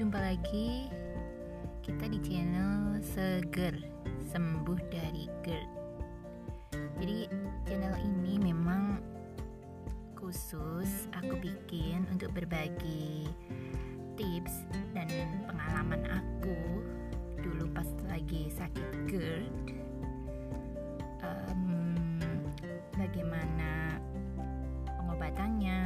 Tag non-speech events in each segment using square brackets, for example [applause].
jumpa lagi kita di channel Seger Sembuh dari GERD. Jadi channel ini memang khusus aku bikin untuk berbagi tips dan pengalaman aku dulu pas lagi sakit GERD. Um, bagaimana pengobatannya,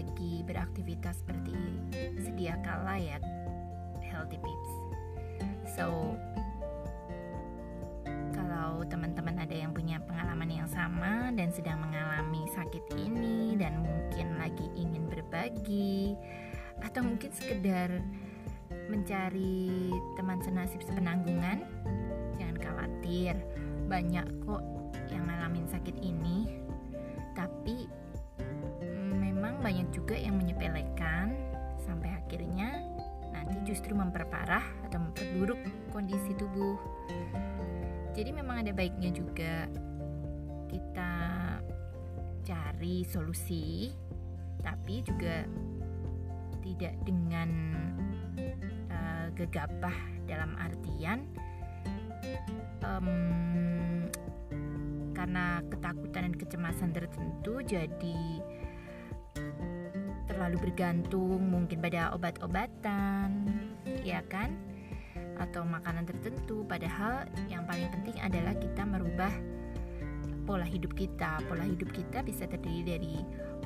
lagi beraktivitas seperti sedia kala ya healthy pips so kalau teman-teman ada yang punya pengalaman yang sama dan sedang mengalami sakit ini dan mungkin lagi ingin berbagi atau mungkin sekedar mencari teman senasib sepenanggungan khawatir. Banyak kok yang ngalamin sakit ini. Tapi banyak juga yang menyepelekan sampai akhirnya nanti justru memperparah atau memperburuk kondisi tubuh. Jadi memang ada baiknya juga kita cari solusi tapi juga tidak dengan uh, gegabah dalam artian um, karena ketakutan dan kecemasan tertentu jadi terlalu bergantung mungkin pada obat-obatan ya kan? Atau makanan tertentu. Padahal yang paling penting adalah kita merubah pola hidup kita. Pola hidup kita bisa terdiri dari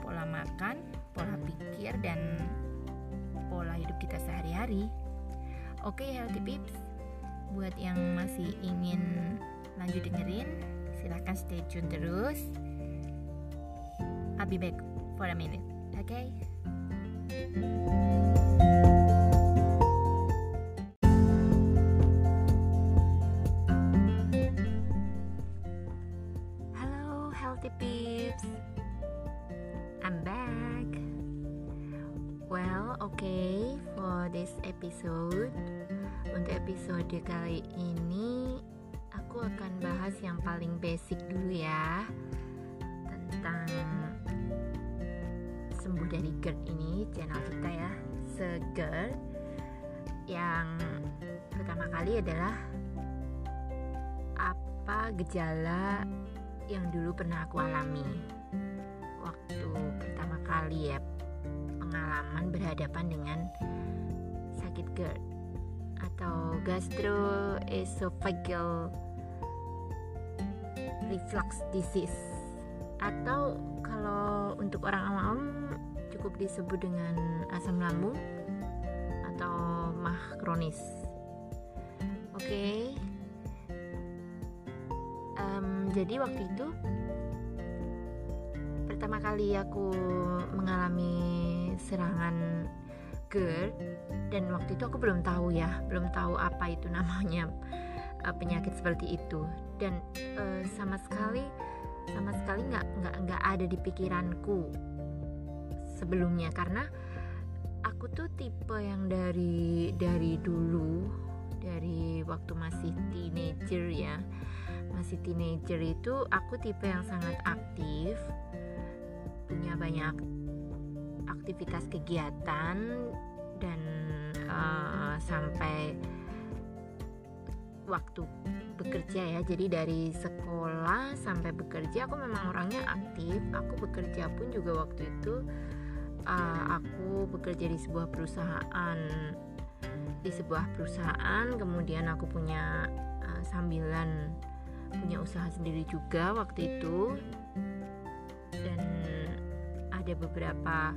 pola makan pola pikir dan pola hidup kita sehari-hari. Oke healthy peeps. Buat yang masih ingin lanjut dengerin silahkan stay tune terus. I'll be back for a minute okay? Halo healthy peeps I'm back Well, okay, for this episode untuk episode kali ini aku akan bahas yang paling basic dulu ya tentang dari GERD ini channel kita ya seger yang pertama kali adalah apa gejala yang dulu pernah aku alami. Waktu pertama kali ya pengalaman berhadapan dengan sakit GERD atau gastroesophageal reflux disease. Atau kalau untuk orang awam cukup disebut dengan asam lambung atau mah kronis. Oke, okay. um, jadi waktu itu pertama kali aku mengalami serangan GERD dan waktu itu aku belum tahu ya belum tahu apa itu namanya uh, penyakit seperti itu dan uh, sama sekali sama sekali nggak nggak nggak ada di pikiranku sebelumnya karena aku tuh tipe yang dari dari dulu dari waktu masih teenager ya masih teenager itu aku tipe yang sangat aktif punya banyak aktivitas kegiatan dan uh, sampai waktu bekerja ya. Jadi dari sekolah sampai bekerja aku memang orangnya aktif. Aku bekerja pun juga waktu itu uh, aku bekerja di sebuah perusahaan di sebuah perusahaan kemudian aku punya uh, sambilan punya usaha sendiri juga waktu itu. Dan ada beberapa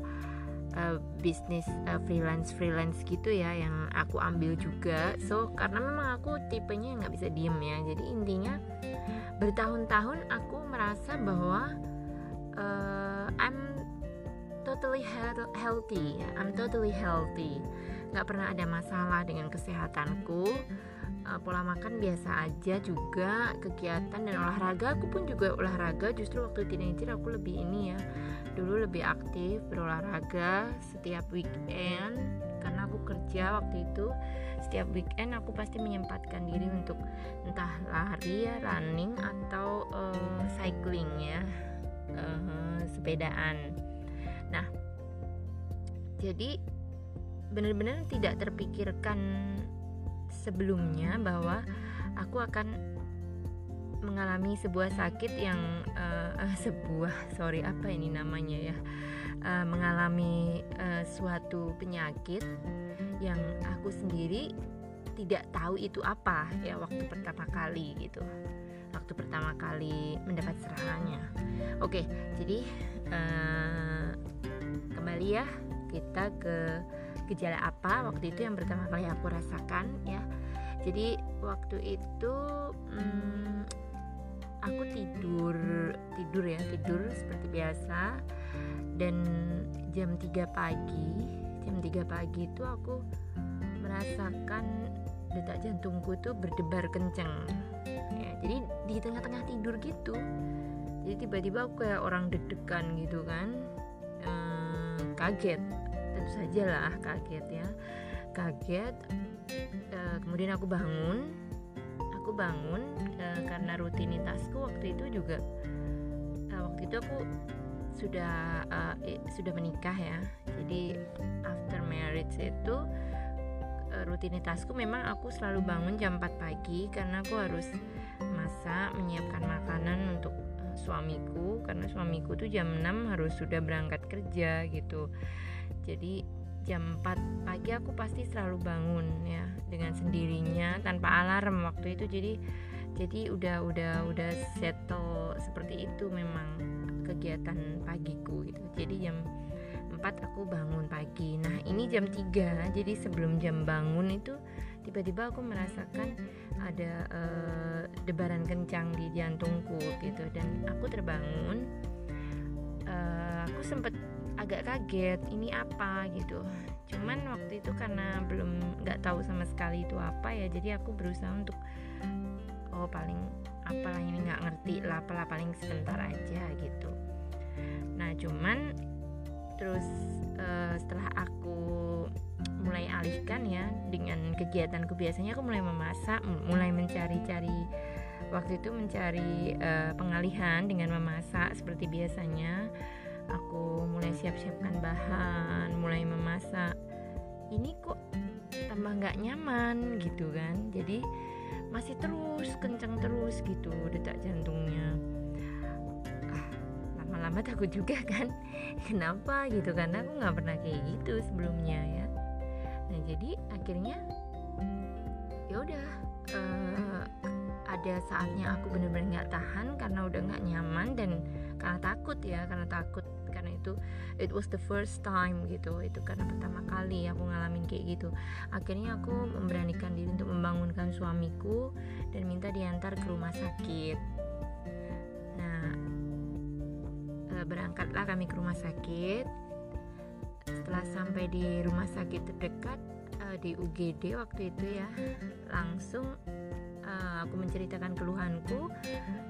uh, bisnis uh, freelance freelance gitu ya yang aku ambil juga. So karena memang aku tipenya nggak bisa diem ya jadi intinya bertahun-tahun aku merasa bahwa uh, I'm totally healthy I'm totally healthy. Nggak pernah ada masalah dengan kesehatanku. Uh, pola makan biasa aja juga kegiatan dan olahraga. Aku pun juga olahraga. Justru waktu teenager aku lebih ini ya. Dulu lebih aktif berolahraga setiap weekend. Karena aku kerja waktu itu setiap weekend aku pasti menyempatkan diri untuk entah lari ya running atau uh, cycling ya. Uh, sepedaan nah jadi benar-benar tidak terpikirkan sebelumnya bahwa aku akan mengalami sebuah sakit yang uh, sebuah sorry apa ini namanya ya? Uh, mengalami uh, suatu penyakit yang aku sendiri tidak tahu itu apa ya waktu pertama kali gitu waktu pertama kali mendapat serangannya oke jadi uh, kembali ya kita ke gejala apa waktu itu yang pertama kali aku rasakan ya. Jadi waktu itu hmm, aku tidur tidur ya tidur seperti biasa. Dan jam 3 pagi jam 3 pagi itu aku merasakan detak jantungku tuh berdebar kenceng. Ya, jadi di tengah-tengah tidur gitu. Jadi tiba-tiba aku kayak orang deg-degan gitu kan. Ehm, kaget. Tentu saja lah kaget ya. Kaget e, kemudian aku bangun. Aku bangun e, karena rutinitasku waktu itu juga e, waktu itu aku sudah sudah menikah ya. Jadi after marriage itu rutinitasku memang aku selalu bangun jam 4 pagi karena aku harus masak menyiapkan makanan untuk suamiku. Karena suamiku tuh jam 6 harus sudah berangkat kerja gitu. Jadi jam 4 pagi aku pasti selalu bangun ya dengan sendirinya tanpa alarm waktu itu. Jadi jadi udah udah udah settle seperti itu memang kegiatan pagiku gitu. Jadi jam 4 aku bangun pagi. Nah ini jam 3 jadi sebelum jam bangun itu tiba-tiba aku merasakan ada uh, debaran kencang di jantungku gitu. Dan aku terbangun uh, aku sempat agak kaget ini apa gitu. Cuman waktu itu karena belum nggak tahu sama sekali itu apa ya jadi aku berusaha untuk oh paling apalah ini nggak ngerti lah paling sebentar aja gitu. Nah cuman terus uh, setelah aku mulai alihkan ya dengan kegiatanku biasanya aku mulai memasak mulai mencari-cari waktu itu mencari uh, pengalihan dengan memasak seperti biasanya. Aku mulai siap-siapkan bahan mulai memasak. Ini kok tambah nggak nyaman gitu kan? Jadi masih terus kencang terus gitu detak jantungnya takut juga kan? [laughs] Kenapa gitu? Karena aku nggak pernah kayak gitu sebelumnya ya. Nah jadi akhirnya ya udah uh, ada saatnya aku bener-bener nggak tahan karena udah nggak nyaman dan karena takut ya karena takut karena itu it was the first time gitu. Itu karena pertama kali aku ngalamin kayak gitu. Akhirnya aku memberanikan diri untuk membangunkan suamiku dan minta diantar ke rumah sakit berangkatlah kami ke rumah sakit. Setelah sampai di rumah sakit terdekat eh, di UGD waktu itu ya langsung uh, aku menceritakan keluhanku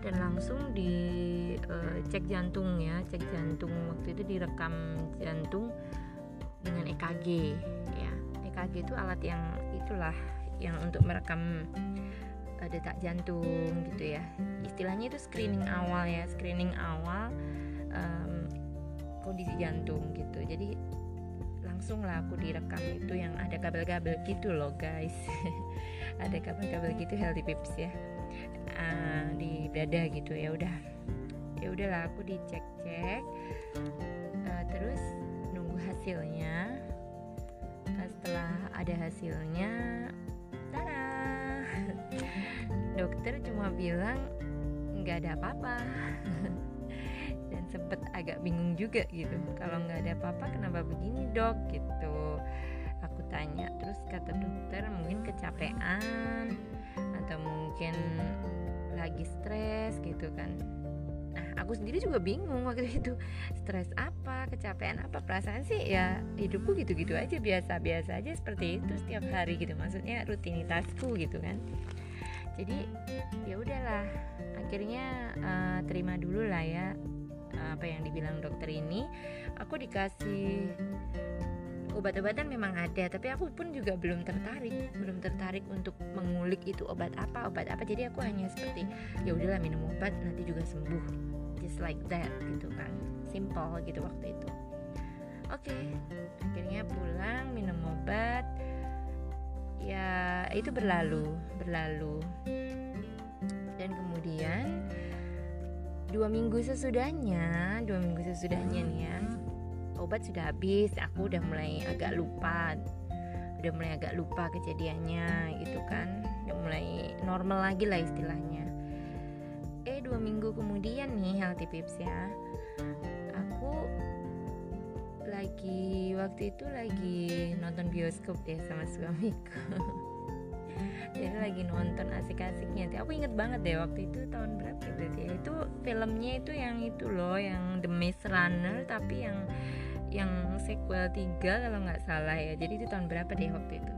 dan langsung dicek uh, jantung ya cek jantung. Waktu itu direkam jantung dengan EKG ya. EKG itu alat yang itulah yang untuk merekam uh, detak jantung gitu ya. Istilahnya itu screening awal ya screening awal um, kondisi jantung gitu. Jadi langsung lah aku direkam itu yang ada kabel-kabel gitu loh guys. [laughs] Ada kabel-kabel gitu healthy pips ya uh, di dada gitu. Ya udah ya udahlah aku dicek-cek. Uh, terus nunggu hasilnya. Uh, setelah ada hasilnya tada [laughs] dokter cuma bilang nggak ada apa-apa [laughs] sempet agak bingung juga gitu. Kalau nggak ada apa-apa kenapa begini dok? Gitu. Aku tanya terus kata dokter mungkin kecapean atau mungkin lagi stres gitu kan. Nah aku sendiri juga bingung waktu [laughs] itu. Stres apa kecapean apa? Perasaan sih ya hidupku gitu-gitu aja biasa-biasa aja seperti itu setiap hari gitu. Maksudnya rutinitasku gitu kan. Jadi ya udahlah. Akhirnya uh, terima dulu lah ya apa yang dibilang dokter ini aku dikasih obat-obatan memang ada tapi aku pun juga belum tertarik belum tertarik untuk mengulik itu obat apa obat apa. Jadi aku hanya seperti ya udahlah minum obat nanti juga sembuh. Just like that gitu kan. Simple gitu waktu itu. Oke okay, akhirnya pulang minum obat. Ya itu berlalu berlalu. Dan kemudian dua minggu sesudahnya dua minggu sesudahnya nih ya. Obat sudah habis aku udah mulai agak lupa. Udah mulai agak lupa kejadiannya gitu kan. Udah mulai normal lagi lah istilahnya. Eh dua minggu kemudian nih healthy pips ya. Aku lagi waktu itu lagi nonton bioskop ya sama suamiku [laughs] jadi lagi nonton asik-asiknya. Aku inget banget deh waktu itu tahun berapa ya berarti ya itu filmnya itu yang itu loh yang The Maze Runner tapi yang yang sequel 3 kalau nggak salah ya. Jadi itu tahun berapa deh waktu itu?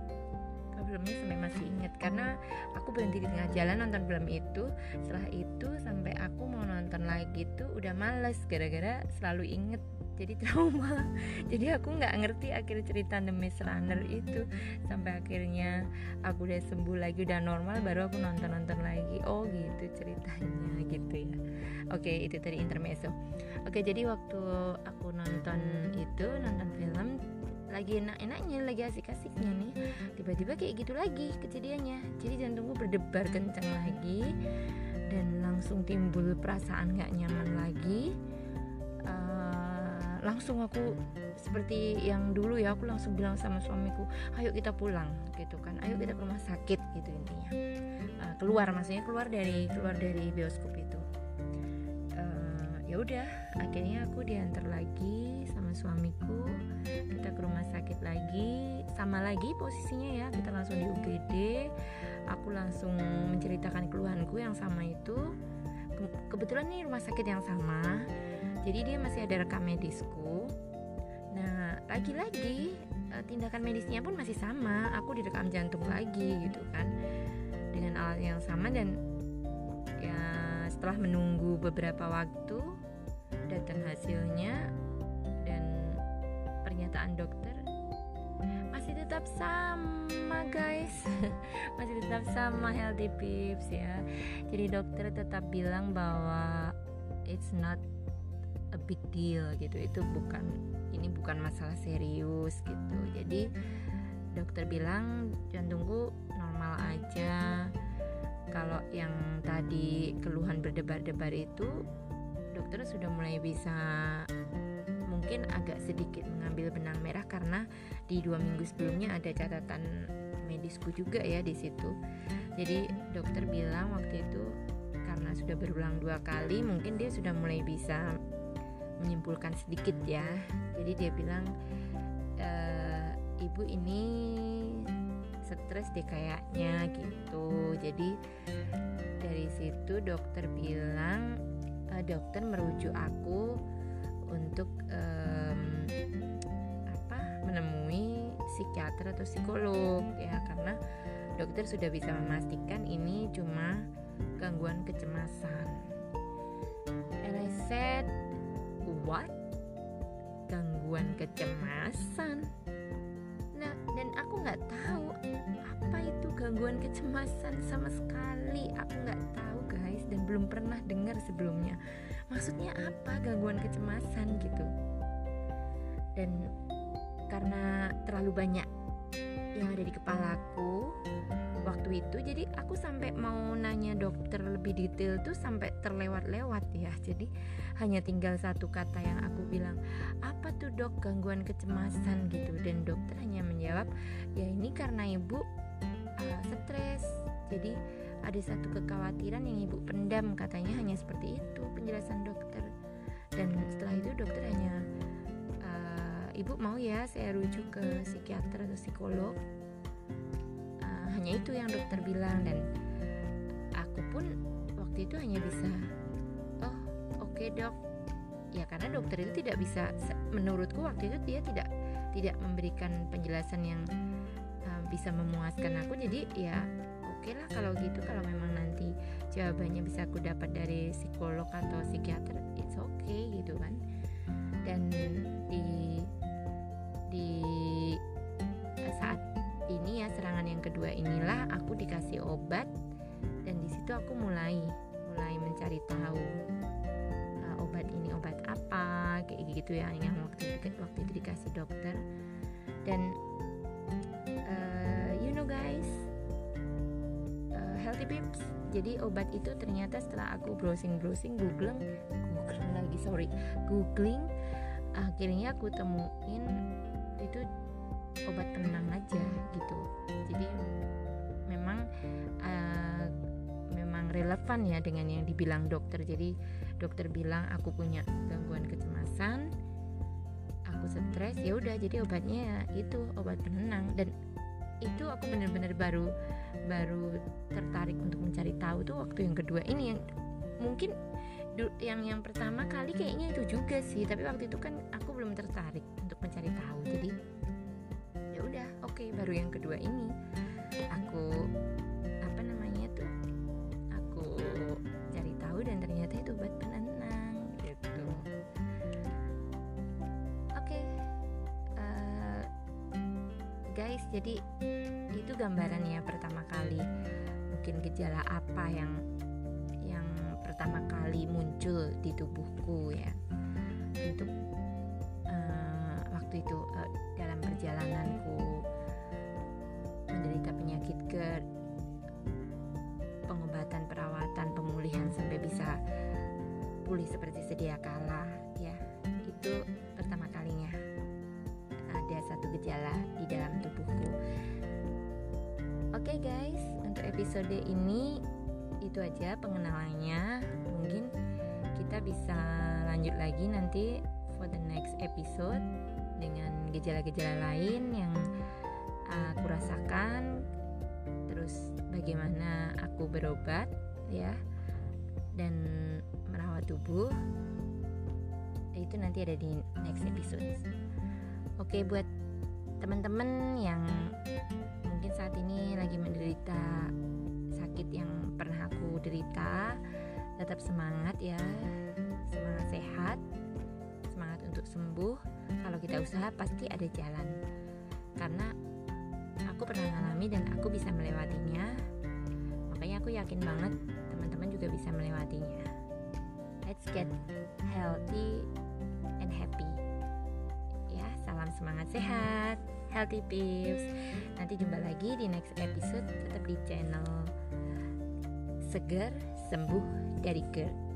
Filmnya sampai masih inget karena aku berhenti di tengah jalan nonton film itu. Setelah itu sampai aku mau nonton lagi tuh udah males gara-gara selalu inget jadi trauma. [laughs] Jadi aku nggak ngerti akhir cerita The Maze Runner itu. Sampai akhirnya aku udah sembuh lagi udah normal baru aku nonton nonton lagi. Oh gitu ceritanya [laughs] gitu ya. Oke itu tadi intermezzo. Oke jadi waktu aku nonton itu nonton film lagi enak-enaknya lagi asik-asiknya nih. Tiba-tiba kayak gitu lagi kejadiannya. Jadi jantungku berdebar kencang lagi dan langsung timbul perasaan gak nyaman lagi langsung aku seperti yang dulu ya aku langsung bilang sama suamiku ayo kita pulang gitu kan. Ayo kita ke rumah sakit gitu intinya. Uh, keluar maksudnya keluar dari keluar dari bioskop itu. Uh, ya udah akhirnya aku diantar lagi sama suamiku kita ke rumah sakit lagi sama lagi posisinya ya kita langsung di UGD aku langsung menceritakan keluhanku yang sama itu. Kebetulan nih rumah sakit yang sama jadi dia masih ada rekam medisku. Nah lagi-lagi eh, tindakan medisnya pun masih sama. Aku direkam jantung lagi gitu kan. Dengan alat yang sama dan ya setelah menunggu beberapa waktu datang hasilnya dan pernyataan dokter masih tetap sama guys. [laughs] Masih tetap sama healthy pips ya. Jadi dokter tetap bilang bahwa it's not big deal gitu. Itu bukan ini bukan masalah serius gitu. Jadi dokter bilang jantungku normal aja. Kalau yang tadi keluhan berdebar-debar itu dokter sudah mulai bisa mungkin agak sedikit mengambil benang merah karena di dua minggu sebelumnya ada catatan medisku juga ya di situ. Jadi dokter bilang waktu itu karena sudah berulang dua kali mungkin dia sudah mulai bisa menyimpulkan sedikit ya. Jadi dia bilang e, ibu ini stres deh kayaknya gitu. Jadi dari situ dokter bilang e, dokter merujuk aku untuk um, apa menemui psikiater atau psikolog ya karena dokter sudah bisa memastikan ini cuma gangguan kecemasan. And I said what gangguan kecemasan. Nah dan aku nggak tahu apa itu gangguan kecemasan sama sekali. Aku nggak tahu guys dan belum pernah dengar sebelumnya. Maksudnya apa gangguan kecemasan gitu? Dan karena terlalu banyak yang ada di kepalaku waktu itu jadi aku sampai mau nanya dokter lebih detail tuh sampai terlewat-lewat ya. Jadi hanya tinggal satu kata yang aku bilang apa tuh dok gangguan kecemasan? gitu. Dan dokter hanya menjawab ya ini karena ibu uh, stres. Jadi ada satu kekhawatiran yang ibu pendam katanya hanya seperti itu penjelasan dokter. Dan setelah itu dokter hanya uh, ibu mau ya saya rujuk ke psikiater atau psikolog hanya itu yang dokter bilang dan aku pun waktu itu hanya bisa oh oke okay, dok. Ya karena dokter itu tidak bisa menurutku waktu itu dia tidak tidak memberikan penjelasan yang uh, bisa memuaskan aku. Jadi ya oke okay lah kalau gitu. Kalau memang nanti jawabannya bisa aku dapat dari psikolog atau psikiater it's okay gitu kan. Dan di di serangan yang kedua inilah aku dikasih obat dan di situ aku mulai mulai mencari tahu uh, obat ini obat apa kayak gitu ya yang waktu itu, waktu itu dikasih dokter. Dan uh, you know guys uh, healthy babes jadi obat itu ternyata setelah aku browsing browsing googling googling lagi sorry googling akhirnya aku temuin itu obat penenang aja gitu. Jadi memang uh, memang relevan ya dengan yang dibilang dokter. Jadi dokter bilang aku punya gangguan kecemasan aku stres ya udah jadi obatnya itu obat penenang. Dan itu aku benar-benar baru baru tertarik untuk mencari tahu tuh waktu yang kedua ini. Yang mungkin yang yang pertama kali kayaknya itu juga sih tapi waktu itu kan aku belum tertarik untuk mencari tahu. Jadi ya oke baru yang kedua ini. Aku apa namanya tuh aku cari tahu dan ternyata itu obat penenang gitu. Oke uh, guys jadi itu gambaran ya pertama kali. Mungkin gejala apa yang yang pertama kali muncul di tubuhku ya. Untuk uh, waktu itu uh, dalam perjalananku menderita penyakit GERD pengobatan perawatan pemulihan sampai bisa pulih seperti sedia kala. Ya itu pertama kalinya ada satu gejala di dalam tubuhku. Oke guys untuk episode ini itu aja pengenalannya. Mungkin kita bisa lanjut lagi nanti for the next episode dengan gejala-gejala lain yang aku rasakan. Terus bagaimana aku berobat ya dan merawat tubuh. Itu nanti ada di next episode. Oke buat teman-teman yang mungkin saat ini lagi menderita sakit yang pernah aku derita tetap semangat ya. Semangat sehat semangat untuk sembuh. Kalau kita usaha pasti ada jalan. Karena pernah mengalami dan aku bisa melewatinya. Makanya aku yakin banget teman-teman juga bisa melewatinya. Let's get healthy and happy. Ya salam semangat sehat healthy peeps. Nanti jumpa lagi di next episode tetap di channel seger sembuh dari GERD